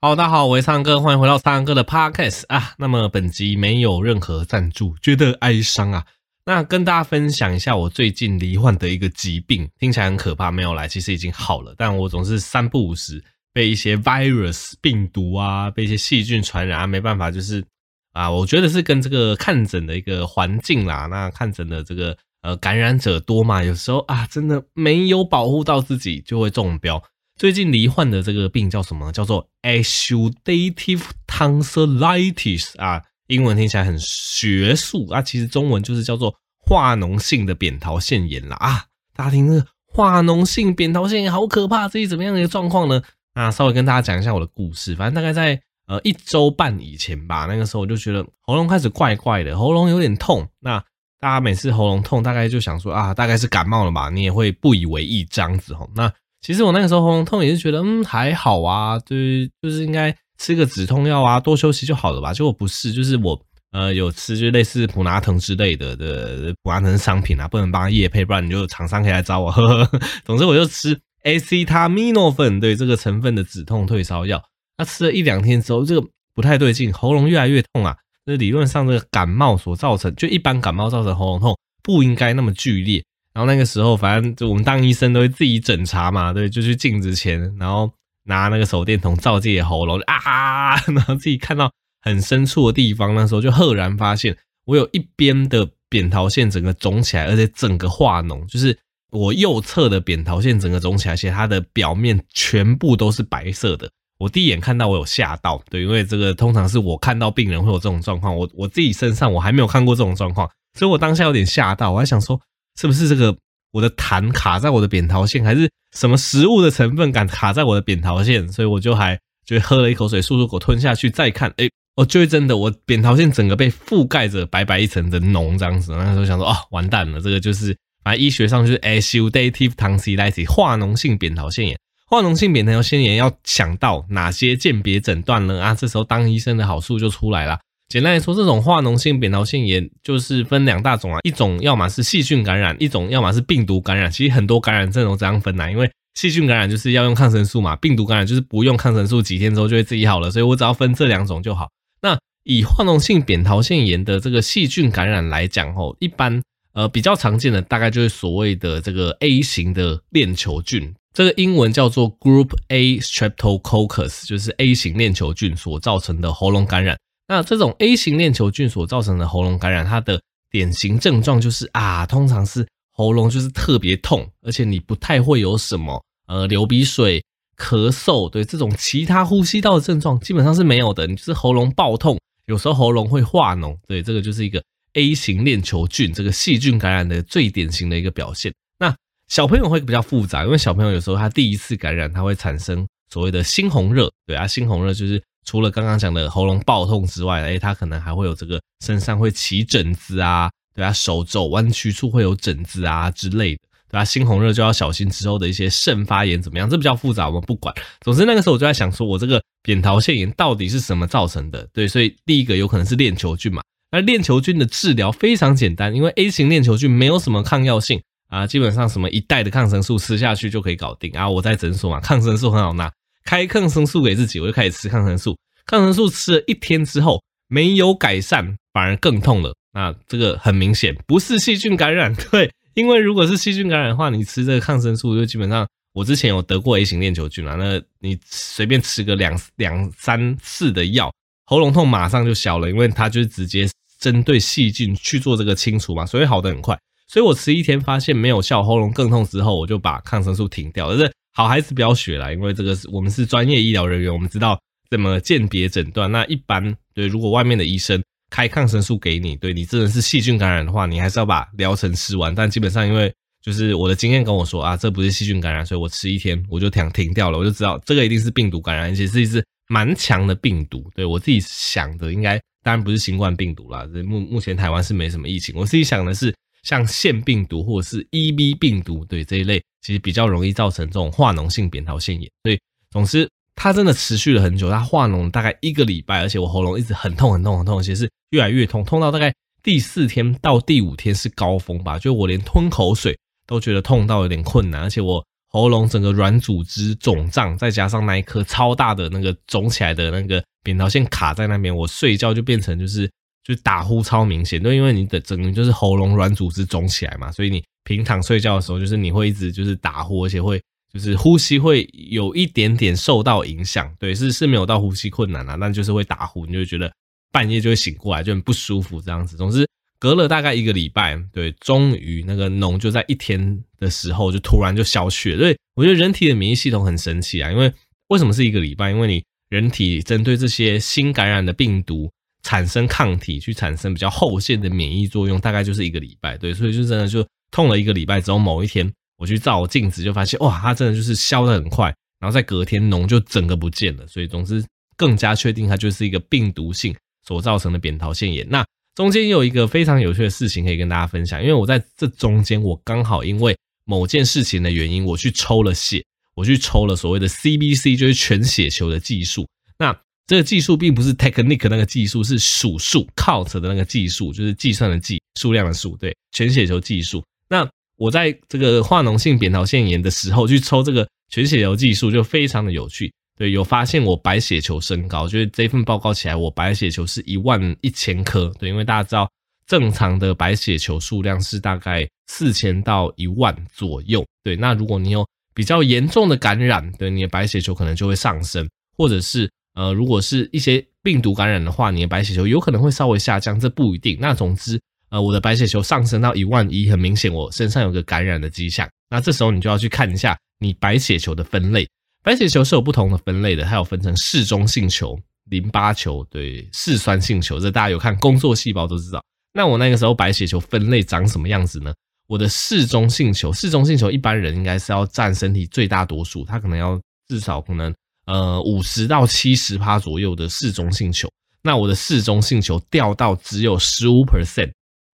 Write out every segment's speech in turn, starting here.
好，大家好，我是三哥，欢迎回到三哥的 Podcast 啊。那么本集没有任何赞助，觉得哀伤啊。那跟大家分享一下我最近罹患的一个疾病，听起来很可怕，没有来，其实已经好了。但我总是三不五时被一些 virus 病毒啊，被一些细菌传染啊，没办法，就是啊，我觉得是跟这个看诊的一个环境啦，那看诊的这个呃感染者多嘛，有时候啊，真的没有保护到自己，就会中标。最近罹患的这个病叫什么？叫做 exudative tonsillitis 啊，英文听起来很学术啊，其实中文就是叫做化脓性的扁桃腺炎啦啊！大家听这个化脓性扁桃腺炎好可怕，这是怎么样的一个状况呢？啊，稍微跟大家讲一下我的故事。反正大概在呃一周半以前吧，那个时候我就觉得喉咙开始怪怪的，喉咙有点痛。那大家每次喉咙痛，大概就想说啊，大概是感冒了吧？你也会不以为意这样子吼。那其实我那个时候喉咙痛也是觉得，嗯，还好啊，对，就是应该吃个止痛药啊，多休息就好了吧。结果不是，就是我呃有吃就类似普拿疼之类的的普拿疼商品啊，不能帮他业配，不然你就厂商可以来找我。呵呵呵。总之我就吃 acetaminophen，对这个成分的止痛退烧药。那吃了一两天之后，这个不太对劲，喉咙越来越痛啊。这理论上这个感冒所造成，就一般感冒造成喉咙痛不应该那么剧烈。然后那个时候，反正就我们当医生都会自己诊查嘛，对，就去镜子前，然后拿那个手电筒照自己的喉咙啊，然后自己看到很深处的地方，那时候就赫然发现，我有一边的扁桃腺整个肿起来，而且整个化脓，就是我右侧的扁桃腺整个肿起来，而且它的表面全部都是白色的。我第一眼看到，我有吓到，对，因为这个通常是我看到病人会有这种状况，我我自己身上我还没有看过这种状况，所以我当下有点吓到，我还想说。是不是这个我的痰卡在我的扁桃腺，还是什么食物的成分感卡在我的扁桃腺？所以我就还就喝了一口水，漱漱口，吞下去，再看，哎，哦，就会真的，我扁桃腺整个被覆盖着白白一层的脓这样子。那时候想说，哦，完蛋了，这个就是啊医学上就是 exudative tonsillitis 化脓性扁桃腺炎。化脓性扁桃腺炎要想到哪些鉴别诊断呢？啊，这时候当医生的好处就出来了。简单来说，这种化脓性扁桃腺炎就是分两大种啊，一种要么是细菌感染，一种要么是病毒感染。其实很多感染症都这样分呐，因为细菌感染就是要用抗生素嘛，病毒感染就是不用抗生素，几天之后就会自己好了。所以我只要分这两种就好。那以化脓性扁桃腺炎的这个细菌感染来讲，吼，一般呃比较常见的大概就是所谓的这个 A 型的链球菌，这个英文叫做 Group A Streptococcus，就是 A 型链球菌所造成的喉咙感染。那这种 A 型链球菌所造成的喉咙感染，它的典型症状就是啊，通常是喉咙就是特别痛，而且你不太会有什么呃流鼻水、咳嗽，对这种其他呼吸道的症状基本上是没有的，你就是喉咙爆痛，有时候喉咙会化脓，对，这个就是一个 A 型链球菌这个细菌感染的最典型的一个表现。那小朋友会比较复杂，因为小朋友有时候他第一次感染，他会产生所谓的猩红热，对啊，猩红热就是。除了刚刚讲的喉咙爆痛之外，哎，他可能还会有这个身上会起疹子啊，对啊，手肘弯曲处会有疹子啊之类的，对啊，猩红热就要小心之后的一些肾发炎怎么样？这比较复杂，我们不管。总之那个时候我就在想，说我这个扁桃腺炎到底是什么造成的？对，所以第一个有可能是链球菌嘛。那链球菌的治疗非常简单，因为 A 型链球菌没有什么抗药性啊，基本上什么一袋的抗生素吃下去就可以搞定啊。我在诊所嘛，抗生素很好拿。开抗生素给自己，我就开始吃抗生素。抗生素吃了一天之后没有改善，反而更痛了。那这个很明显不是细菌感染，对，因为如果是细菌感染的话，你吃这个抗生素就基本上，我之前有得过 A 型链球菌啊，那你随便吃个两两三次的药，喉咙痛马上就消了，因为它就是直接针对细菌去做这个清除嘛，所以好得很快。所以我吃一天发现没有效，喉咙更痛之后，我就把抗生素停掉了。好孩子不要学啦，因为这个是我们是专业医疗人员，我们知道怎么鉴别诊断。那一般对，如果外面的医生开抗生素给你，对你真的是细菌感染的话，你还是要把疗程吃完。但基本上，因为就是我的经验跟我说啊，这不是细菌感染，所以我吃一天我就停停掉了，我就知道这个一定是病毒感染，而且是一只蛮强的病毒。对，我自己想的，应该当然不是新冠病毒啦，目目前台湾是没什么疫情。我自己想的是。像腺病毒或者是 EB 病毒，对这一类其实比较容易造成这种化脓性扁桃腺炎。所以总之，它真的持续了很久，它化脓大概一个礼拜，而且我喉咙一直很痛很痛很痛，其实是越来越痛，痛到大概第四天到第五天是高峰吧，就我连吞口水都觉得痛到有点困难，而且我喉咙整个软组织肿胀，再加上那一颗超大的那个肿起来的那个扁桃腺卡在那边，我睡觉就变成就是就打呼超明显，对，因为你的整个就是喉咙软组织肿起来嘛，所以你平躺睡觉的时候，就是你会一直就是打呼，而且会就是呼吸会有一点点受到影响，对，是是没有到呼吸困难啊，但就是会打呼，你就觉得半夜就会醒过来，就很不舒服这样子。总之。隔了大概一个礼拜，对，终于那个脓就在一天的时候就突然就消去了。所以，我觉得人体的免疫系统很神奇啊，因为为什么是一个礼拜？因为你人体针对这些新感染的病毒产生抗体，去产生比较后线的免疫作用，大概就是一个礼拜。对，所以就真的就痛了一个礼拜之后，某一天我去照镜子就发现，哇，它真的就是消得很快，然后在隔天脓就整个不见了。所以总之更加确定它就是一个病毒性所造成的扁桃腺炎。那中间有一个非常有趣的事情可以跟大家分享，因为我在这中间，我刚好因为某件事情的原因，我去抽了血，我去抽了所谓的 CBC，就是全血球的计数。那这个技术并不是 technique 那个技术，是数数 count 的那个技术，就是计算的计，数量的数，对，全血球计数。那我在这个化脓性扁桃腺炎的时候去抽这个全血球计数，就非常的有趣。对，有发现我白血球升高，就是这份报告起来，我白血球是一万一千颗。对，因为大家知道正常的白血球数量是大概四千到一万左右。对，那如果你有比较严重的感染，对，你的白血球可能就会上升，或者是呃，如果是一些病毒感染的话，你的白血球有可能会稍微下降，这不一定。那总之，呃，我的白血球上升到一万一，很明显我身上有个感染的迹象。那这时候你就要去看一下你白血球的分类。白血球是有不同的分类的，它有分成嗜中性球、淋巴球，对，嗜酸性球，这大家有看工作细胞都知道。那我那个时候白血球分类长什么样子呢？我的嗜中性球，嗜中性球一般人应该是要占身体最大多数，它可能要至少可能呃五十到七十趴左右的适中性球。那我的适中性球掉到只有十五 percent。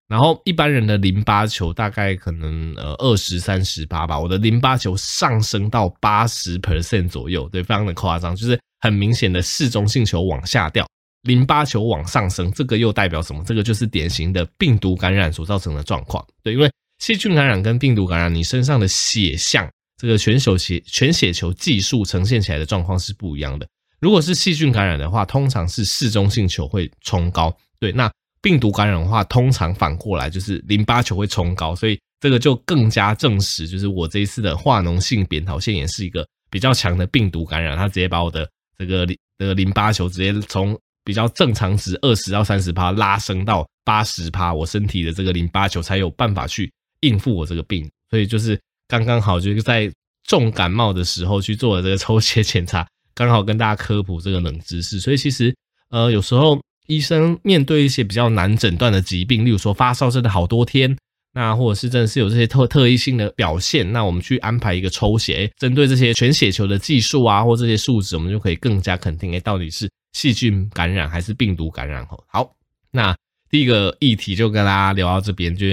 然后一般人的淋巴球大概可能呃二十三十八吧，我的淋巴球上升到八十 percent 左右，对，非常的夸张，就是很明显的适中性球往下掉，淋巴球往上升，这个又代表什么？这个就是典型的病毒感染所造成的状况，对，因为细菌感染跟病毒感染，你身上的血象，这个全手血全血球计数呈现起来的状况是不一样的。如果是细菌感染的话，通常是嗜中性球会冲高，对，那。病毒感染的话，通常反过来就是淋巴球会冲高，所以这个就更加证实，就是我这一次的化脓性扁桃腺炎是一个比较强的病毒感染，它直接把我的这个淋这个淋巴球直接从比较正常值二十到三十趴拉升到八十趴，我身体的这个淋巴球才有办法去应付我这个病，所以就是刚刚好就是在重感冒的时候去做了这个抽血检查，刚好跟大家科普这个冷知识，所以其实呃有时候。医生面对一些比较难诊断的疾病，例如说发烧真的好多天，那或者是真的是有这些特特异性的表现，那我们去安排一个抽血，针对这些全血球的计数啊，或这些数值，我们就可以更加肯定，诶，到底是细菌感染还是病毒感染？好，那第一个议题就跟大家聊到这边，就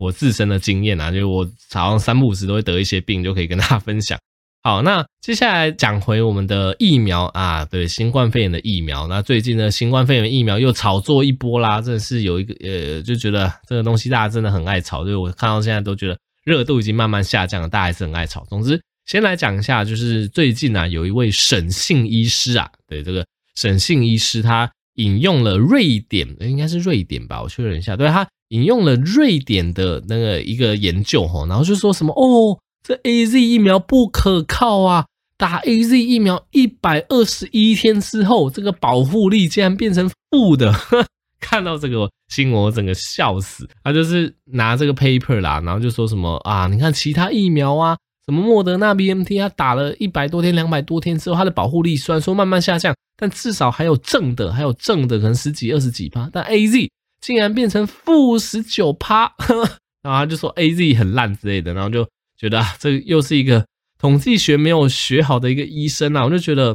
我自身的经验啊，就是我早上三不五时都会得一些病，就可以跟大家分享。好，那接下来讲回我们的疫苗啊，对，新冠肺炎的疫苗。那最近呢，新冠肺炎疫苗又炒作一波啦，真的是有一个呃，就觉得这个东西大家真的很爱炒，就是我看到现在都觉得热度已经慢慢下降了，大家还是很爱炒。总之，先来讲一下，就是最近啊，有一位沈姓医师啊，对，这个沈姓医师他引用了瑞典，应该是瑞典吧，我确认一下，对，他引用了瑞典的那个一个研究哈，然后就说什么哦。这 AZ 疫苗不可靠啊！打 AZ 疫苗一百二十一天之后，这个保护力竟然变成负的。看到这个新闻，我整个笑死。他就是拿这个 paper 啦，然后就说什么啊，你看其他疫苗啊，什么莫德纳 B M T，他打了一百多天、两百多天之后，它的保护力虽然说慢慢下降，但至少还有正的，还有正的，可能十几、二十几吧。但 AZ 竟然变成负十九趴，然后他就说 AZ 很烂之类的，然后就。觉得啊，这又是一个统计学没有学好的一个医生啊，我就觉得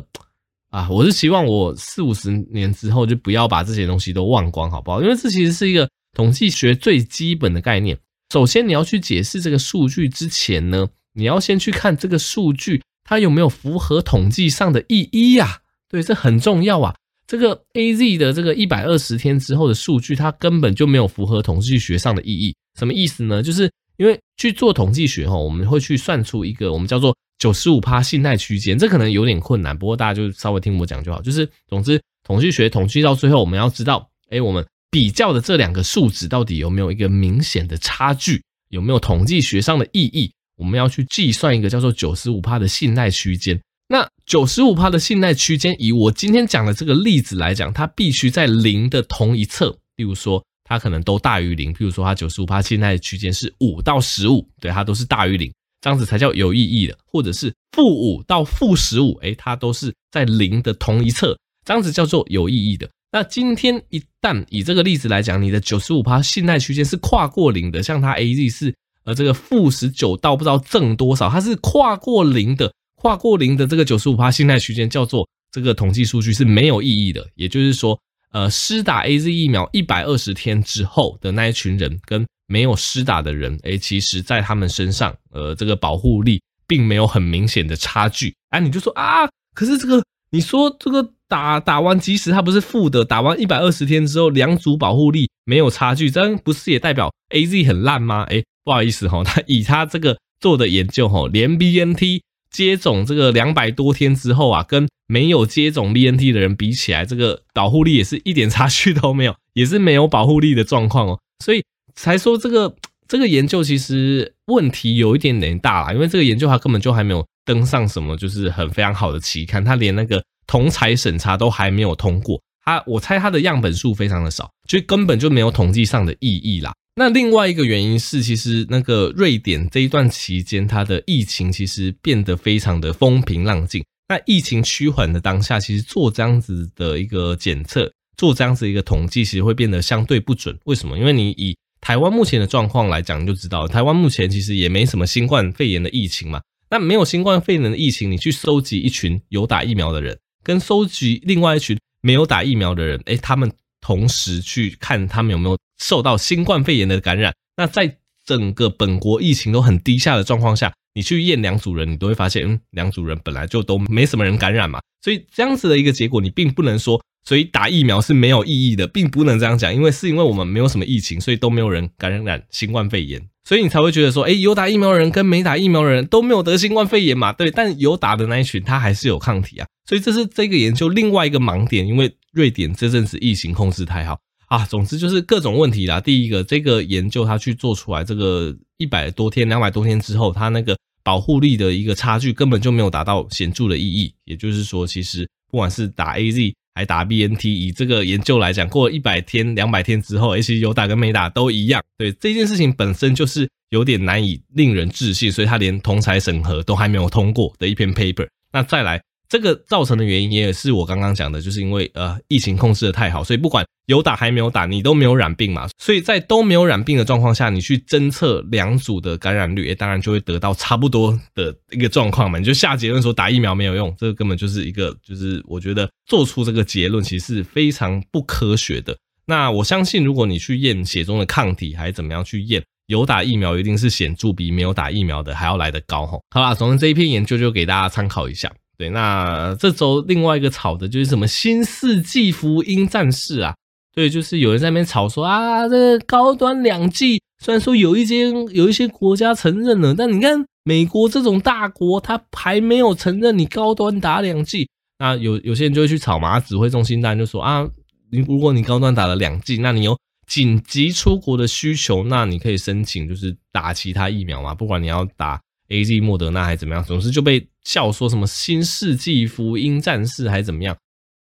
啊，我是希望我四五十年之后就不要把这些东西都忘光，好不好？因为这其实是一个统计学最基本的概念。首先，你要去解释这个数据之前呢，你要先去看这个数据它有没有符合统计上的意义呀？对，这很重要啊。这个 AZ 的这个一百二十天之后的数据，它根本就没有符合统计学上的意义。什么意思呢？就是。因为去做统计学哈，我们会去算出一个我们叫做九十五趴信赖区间，这可能有点困难，不过大家就稍微听我讲就好。就是总之，统计学统计到最后，我们要知道，哎，我们比较的这两个数值到底有没有一个明显的差距，有没有统计学上的意义？我们要去计算一个叫做九十五趴的信赖区间。那九十五趴的信赖区间，以我今天讲的这个例子来讲，它必须在零的同一侧，例如说它可能都大于零，譬如说它九十五趴信赖区间是五到十五，对，它都是大于零。这样子才叫有意义的，或者是负五到负十五，诶，它都是在零的同一侧，这样子叫做有意义的。那今天一旦以这个例子来讲，你的九十五趴信赖区间是跨过零的，像它 AZ 是呃这个负十九到不知道正多少，它是跨过零的，跨过零的这个九十五趴信赖区间叫做这个统计数据是没有意义的。也就是说，呃，施打 AZ 疫苗一百二十天之后的那一群人跟没有施打的人，诶，其实在他们身上，呃，这个保护力并没有很明显的差距。啊，你就说啊，可是这个，你说这个打打完，即使他不是负的，打完一百二十天之后，两组保护力没有差距，这样不是也代表 AZ 很烂吗？诶，不好意思哈，他以他这个做的研究哈，连 BNT 接种这个两百多天之后啊，跟没有接种 BNT 的人比起来，这个保护力也是一点差距都没有，也是没有保护力的状况哦，所以。才说这个 这个研究其实问题有一点点大啦，因为这个研究它根本就还没有登上什么就是很非常好的期刊，它连那个同侪审查都还没有通过。它我猜它的样本数非常的少，就根本就没有统计上的意义啦。那另外一个原因是，其实那个瑞典这一段期间，它的疫情其实变得非常的风平浪静。那疫情趋缓的当下，其实做这样子的一个检测，做这样子一个统计，其实会变得相对不准。为什么？因为你以台湾目前的状况来讲，你就知道，台湾目前其实也没什么新冠肺炎的疫情嘛。那没有新冠肺炎的疫情，你去收集一群有打疫苗的人，跟收集另外一群没有打疫苗的人，诶，他们同时去看他们有没有受到新冠肺炎的感染。那在整个本国疫情都很低下的状况下，你去验两组人，你都会发现，嗯，两组人本来就都没什么人感染嘛。所以这样子的一个结果，你并不能说。所以打疫苗是没有意义的，并不能这样讲，因为是因为我们没有什么疫情，所以都没有人感染新冠肺炎，所以你才会觉得说，诶，有打疫苗的人跟没打疫苗的人都没有得新冠肺炎嘛？对，但有打的那一群他还是有抗体啊，所以这是这个研究另外一个盲点，因为瑞典这阵子疫情控制太好啊，总之就是各种问题啦。第一个，这个研究他去做出来这个一百多天、两百多天之后，他那个保护力的一个差距根本就没有达到显著的意义，也就是说，其实不管是打 AZ。还打 BNT，以这个研究来讲，过了一百天、两百天之后，其实有打跟没打都一样。对，这件事情本身就是有点难以令人置信，所以他连同侪审核都还没有通过的一篇 paper。那再来。这个造成的原因也是我刚刚讲的，就是因为呃疫情控制的太好，所以不管有打还没有打，你都没有染病嘛。所以在都没有染病的状况下，你去侦测两组的感染率，诶，当然就会得到差不多的一个状况嘛。你就下结论说打疫苗没有用，这个根本就是一个就是我觉得做出这个结论其实是非常不科学的。那我相信如果你去验血中的抗体还是怎么样去验，有打疫苗一定是显著比没有打疫苗的还要来得高吼。好啦，总之这一篇研究就给大家参考一下。对，那这周另外一个吵的就是什么新世纪福音战士啊？对，就是有人在那边吵说啊，这高端两剂，虽然说有一些有一些国家承认了，但你看美国这种大国，他还没有承认你高端打两剂。那有有些人就会去吵嘛，指挥中心当然就说啊，你如果你高端打了两剂，那你有紧急出国的需求，那你可以申请就是打其他疫苗嘛，不管你要打。AZ 莫德纳还怎么样？总是就被笑说什么新世纪福音战士还怎么样？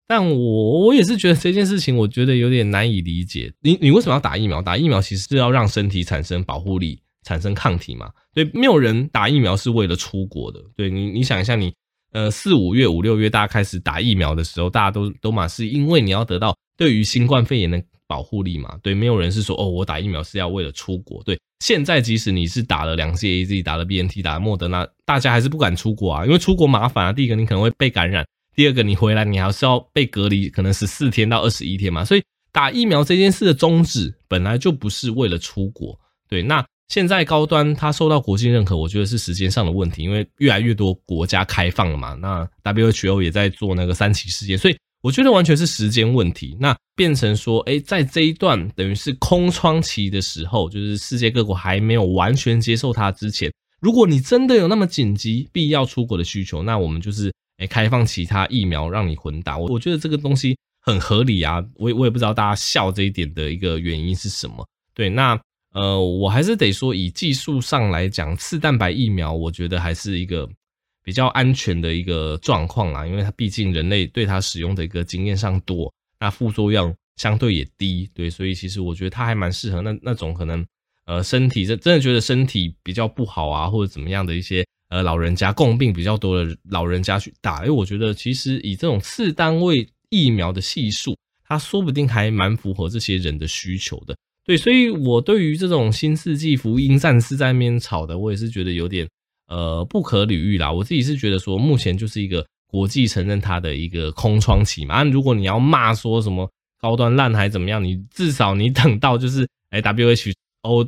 但我我也是觉得这件事情，我觉得有点难以理解。你你为什么要打疫苗？打疫苗其实是要让身体产生保护力，产生抗体嘛。对，没有人打疫苗是为了出国的。对你，你想一下你，你呃四五月、五六月大家开始打疫苗的时候，大家都都嘛是因为你要得到对于新冠肺炎的保护力嘛。对，没有人是说哦，我打疫苗是要为了出国。对。现在即使你是打了两剂 AZ，打了 BNT，打了莫德纳，大家还是不敢出国啊，因为出国麻烦啊。第一个你可能会被感染，第二个你回来你还是要被隔离，可能十四天到二十一天嘛。所以打疫苗这件事的宗旨本来就不是为了出国。对，那现在高端它受到国际认可，我觉得是时间上的问题，因为越来越多国家开放了嘛。那 WHO 也在做那个三期试验，所以。我觉得完全是时间问题，那变成说，诶，在这一段等于是空窗期的时候，就是世界各国还没有完全接受它之前，如果你真的有那么紧急必要出国的需求，那我们就是诶开放其他疫苗让你混打。我我觉得这个东西很合理啊，我也我也不知道大家笑这一点的一个原因是什么。对，那呃，我还是得说，以技术上来讲，次蛋白疫苗，我觉得还是一个比较安全的一个状况啦，因为它毕竟人类对它使用的一个经验上多，那副作用相对也低，对，所以其实我觉得它还蛮适合那那种可能呃身体真真的觉得身体比较不好啊，或者怎么样的一些呃老人家共病比较多的老人家去打，因为我觉得其实以这种次单位疫苗的系数，它说不定还蛮符合这些人的需求的。对，所以我对于这种新世纪福音战士在那边吵的，我也是觉得有点呃不可理喻啦。我自己是觉得说，目前就是一个国际承认它的一个空窗期嘛。啊，如果你要骂说什么高端烂还怎么样，你至少你等到就是哎 WHO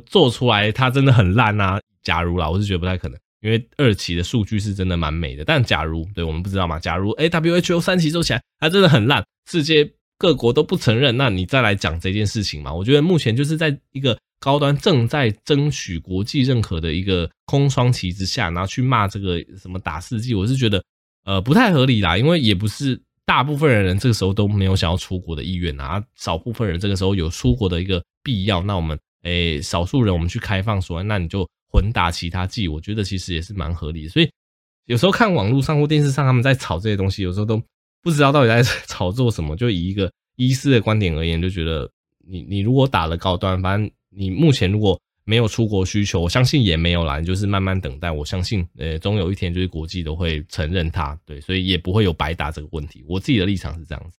做出来它真的很烂啊。假如啦，我是觉得不太可能，因为二期的数据是真的蛮美的。但假如对我们不知道嘛，假如哎 WHO 三期做起来它真的很烂，世界。各国都不承认，那你再来讲这件事情嘛？我觉得目前就是在一个高端正在争取国际认可的一个空窗期之下，然后去骂这个什么打四季，我是觉得呃不太合理啦。因为也不是大部分人这个时候都没有想要出国的意愿啊，少部分人这个时候有出国的一个必要。那我们诶少数人我们去开放说，那你就混打其他季，我觉得其实也是蛮合理的。所以有时候看网络上或电视上他们在炒这些东西，有时候都。不知道到底在炒作什么，就以一个医师的观点而言，就觉得你你如果打了高端，反正你目前如果没有出国需求，我相信也没有啦，你就是慢慢等待。我相信，呃，总有一天就是国际都会承认它，对，所以也不会有白打这个问题。我自己的立场是这样子。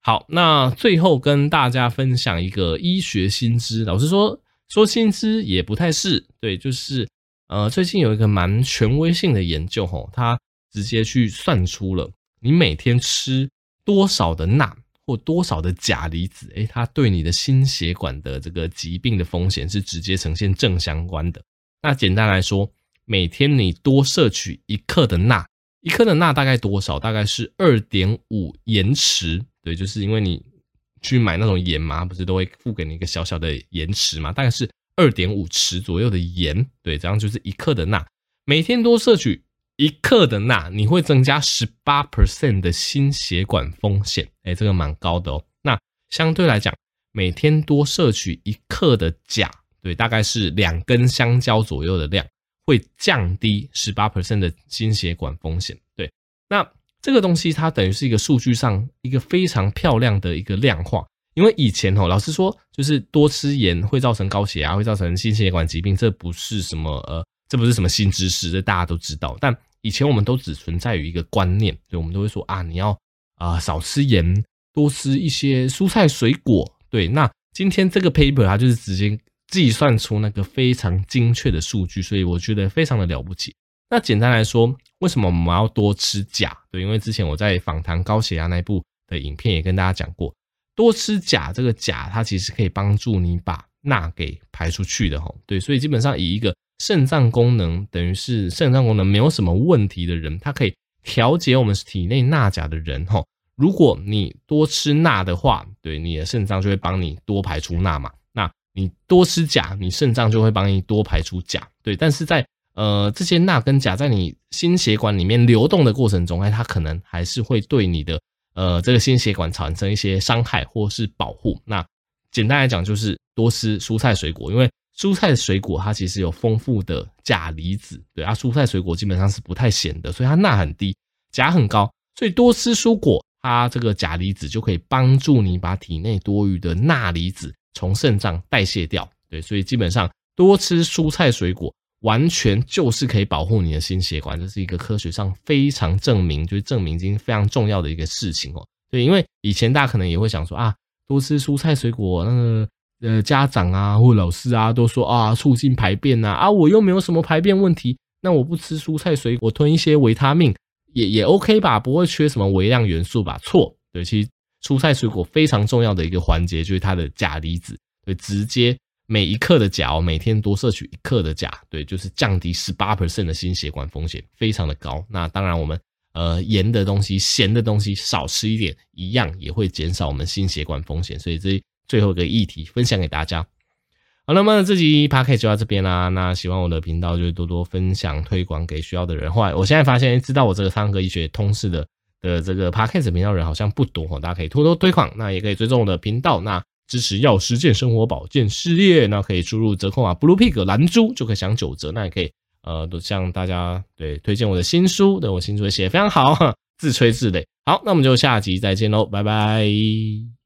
好，那最后跟大家分享一个医学新知，老实说，说新知也不太是，对，就是呃，最近有一个蛮权威性的研究，吼，它直接去算出了。你每天吃多少的钠或多少的钾离子，诶，它对你的心血管的这个疾病的风险是直接呈现正相关的。那简单来说，每天你多摄取一克的钠，一克的钠大概多少？大概是二点五盐匙。对，就是因为你去买那种盐嘛，不是都会附给你一个小小的盐匙嘛？大概是二点五匙左右的盐。对，这样就是一克的钠，每天多摄取。一克的钠，你会增加十八 percent 的心血管风险，哎，这个蛮高的哦。那相对来讲，每天多摄取一克的钾，对，大概是两根香蕉左右的量，会降低十八 percent 的心血管风险。对，那这个东西它等于是一个数据上一个非常漂亮的一个量化，因为以前哦，老实说，就是多吃盐会造成高血压，会造成心血管疾病，这不是什么呃，这不是什么新知识，这大家都知道，但以前我们都只存在于一个观念，所以我们都会说啊，你要啊、少吃盐，多吃一些蔬菜水果。对，那今天这个 paper 它就是直接计算出那个非常精确的数据，所以我觉得非常的了不起。那简单来说，为什么我们要多吃钾？对，因为之前我在访谈高血压那一部的影片也跟大家讲过，多吃钾，这个钾它其实可以帮助你把钠给排出去的吼。对，所以基本上以一个肾脏功能等于是肾脏功能没有什么问题的人，他可以调节我们体内钠钾的人哈。如果你多吃钠的话，对你的肾脏就会帮你多排出钠嘛。那你多吃钾，你肾脏就会帮你多排出钾。对，但是在呃这些钠跟钾在你心血管里面流动的过程中，哎，它可能还是会对你的呃这个心血管产生一些伤害或是保护。那简单来讲，就是多吃蔬菜水果，因为。蔬菜水果它其实有丰富的钾离子，对啊，蔬菜水果基本上是不太咸的，所以它钠很低，钾很高，所以多吃蔬果，它这个钾离子就可以帮助你把体内多余的钠离子从肾脏代谢掉，对，所以基本上多吃蔬菜水果完全就是可以保护你的心血管，这是一个科学上非常证明，就是证明已经非常重要的一个事情哦。对，因为以前大家可能也会想说啊，多吃蔬菜水果那个。呃，家长啊，或老师啊，都说啊，促进排便呐，啊，我又没有什么排便问题，那我不吃蔬菜水果，吞一些维他命也也 OK 吧，不会缺什么微量元素吧？错，对，其实蔬菜水果非常重要的一个环节就是它的钾离子，对，直接每一克的钾，每天多摄取一克的钾，对，就是降低十八 percent 的心血管风险，非常的高。那当然我们呃盐的东西、咸的东西少吃一点，一样也会减少我们心血管风险，所以这。最后一个议题分享给大家，好，那么这集 Podcast 就到这边啦。那喜欢我的频道，就多多分享推广给需要的人。后来我现在发现，知道我这个苍蓝鸽医学通识的的这个 Podcast 频道人好像不多，大家可以多多推广。那也可以追踪我的频道，那支持药师健生活保健事业，那可以输入折扣码 Blue Pig 蓝猪就可以享九折。那也可以呃，都向大家对推荐我的新书，对我新书写得非常好，自吹自擂。好，那我们就下集再见喽，拜拜。